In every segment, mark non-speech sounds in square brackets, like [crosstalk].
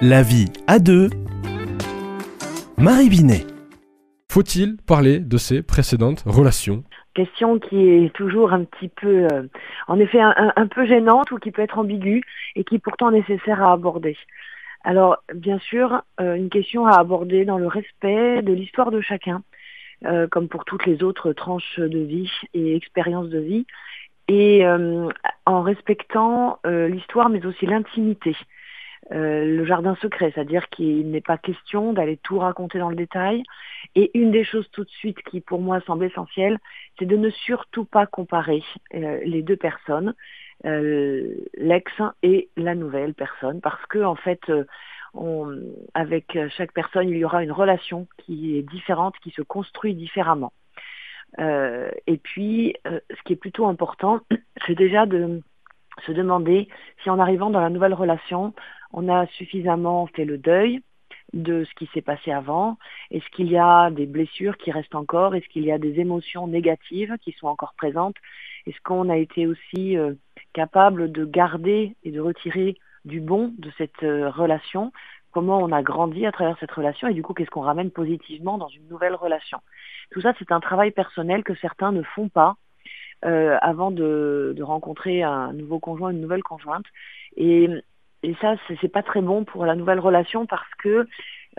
La vie à deux. Marie Binet. Faut-il parler de ses précédentes relations? Question qui est toujours un petit peu, euh, en effet, un, peu gênante ou qui peut être ambiguë et qui est pourtant nécessaire à aborder. Alors, bien sûr, euh, une question à aborder dans le respect de l'histoire de chacun, euh, comme pour toutes les autres tranches de vie et expériences de vie, et en respectant l'histoire mais aussi l'intimité euh, le jardin secret, c'est-à-dire qu'il n'est pas question d'aller tout raconter dans le détail. Et une des choses tout de suite qui pour moi semble essentielle, c'est de ne surtout pas comparer euh, les deux personnes, euh, l'ex et la nouvelle personne, parce que en fait, avec chaque personne, il y aura une relation qui est différente, qui se construit différemment. et puis, ce qui est plutôt important, [clears throat] c'est déjà de se demander si en arrivant dans la nouvelle relation, on a suffisamment fait le deuil de ce qui s'est passé avant. Est-ce qu'il y a des blessures qui restent encore? Est-ce qu'il y a des émotions négatives qui sont encore présentes? Est-ce qu'on a été aussi euh, capable de garder et de retirer du bon de cette euh, relation? Comment on a grandi à travers cette relation et du coup qu'est-ce qu'on ramène positivement dans une nouvelle relation? Tout ça c'est un travail personnel que certains ne font pas euh, avant de, de, rencontrer un nouveau conjoint, une nouvelle conjointe. Et et ça, c'est pas très bon pour la nouvelle relation parce que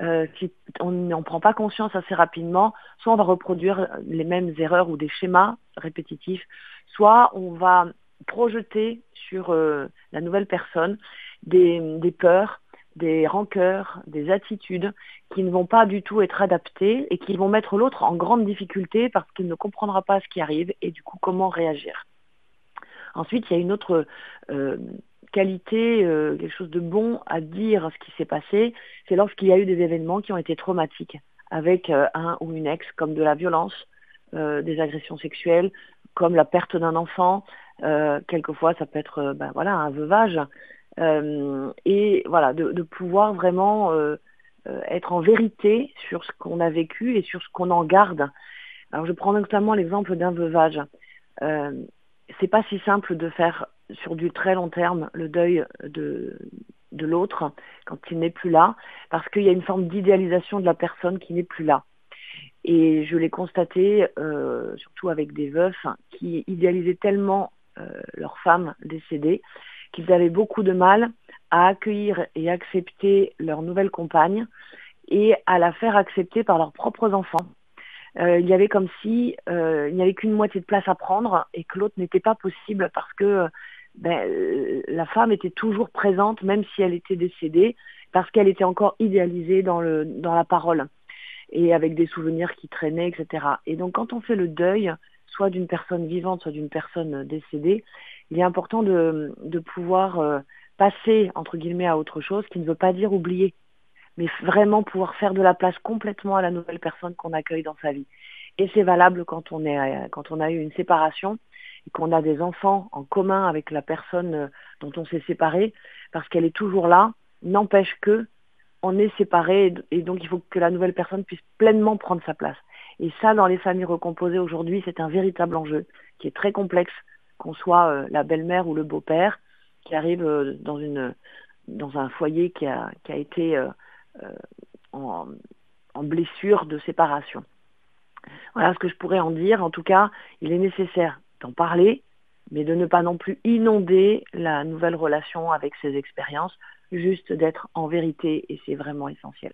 euh, si on n'en prend pas conscience assez rapidement, soit on va reproduire les mêmes erreurs ou des schémas répétitifs, soit on va projeter sur euh, la nouvelle personne des, des peurs, des rancœurs, des attitudes qui ne vont pas du tout être adaptées et qui vont mettre l'autre en grande difficulté parce qu'il ne comprendra pas ce qui arrive et du coup comment réagir. Ensuite, il y a une autre euh, qualité, euh, quelque chose de bon à dire ce qui s'est passé, c'est lorsqu'il y a eu des événements qui ont été traumatiques avec euh, un ou une ex, comme de la violence, euh, des agressions sexuelles, comme la perte d'un enfant. quelquefois, ça peut être ben, voilà un veuvage. et voilà, de, de pouvoir vraiment être en vérité sur ce qu'on a vécu et sur ce qu'on en garde. Alors, je prends notamment l'exemple d'un veuvage. C'est pas si simple de faire sur du très long terme le deuil de, de l'autre quand il n'est plus là, parce qu'il y a une forme d'idéalisation de la personne qui n'est plus là. Et je l'ai constaté, euh, surtout avec des veufs, qui idéalisaient tellement euh, leur femme décédée qu'ils avaient beaucoup de mal à accueillir et accepter leur nouvelle compagne et à la faire accepter par leurs propres enfants. Euh, il y avait comme si euh, il n'y avait qu'une moitié de place à prendre et que l'autre n'était pas possible parce que ben, euh, la femme était toujours présente, même si elle était décédée, parce qu'elle était encore idéalisée dans, le, dans la parole, et avec des souvenirs qui traînaient, etc. Et donc quand on fait le deuil, soit d'une personne vivante, soit d'une personne décédée, il est important de, de pouvoir passer, entre guillemets, à autre chose, qui ne veut pas dire oublier, mais vraiment pouvoir faire de la place complètement à la nouvelle personne qu'on accueille dans sa vie. Et c'est valable quand on, est, quand on a eu une séparation, qu'on a des enfants en commun avec la personne euh, dont on s'est séparé, parce qu'elle est toujours là, n'empêche que on est séparé et donc il faut que la nouvelle personne puisse pleinement prendre sa place. Et ça, dans les familles recomposées aujourd'hui, c'est un véritable enjeu qui est très complexe, qu'on soit euh, la belle-mère ou le beau-père qui arrive euh, dans une dans un foyer qui a, qui a été en, en blessure de séparation. Voilà ce que je pourrais en dire. En tout cas, il est nécessaire d'en parler, mais de ne pas non plus inonder la nouvelle relation avec ses expériences, juste d'être en vérité, et c'est vraiment essentiel.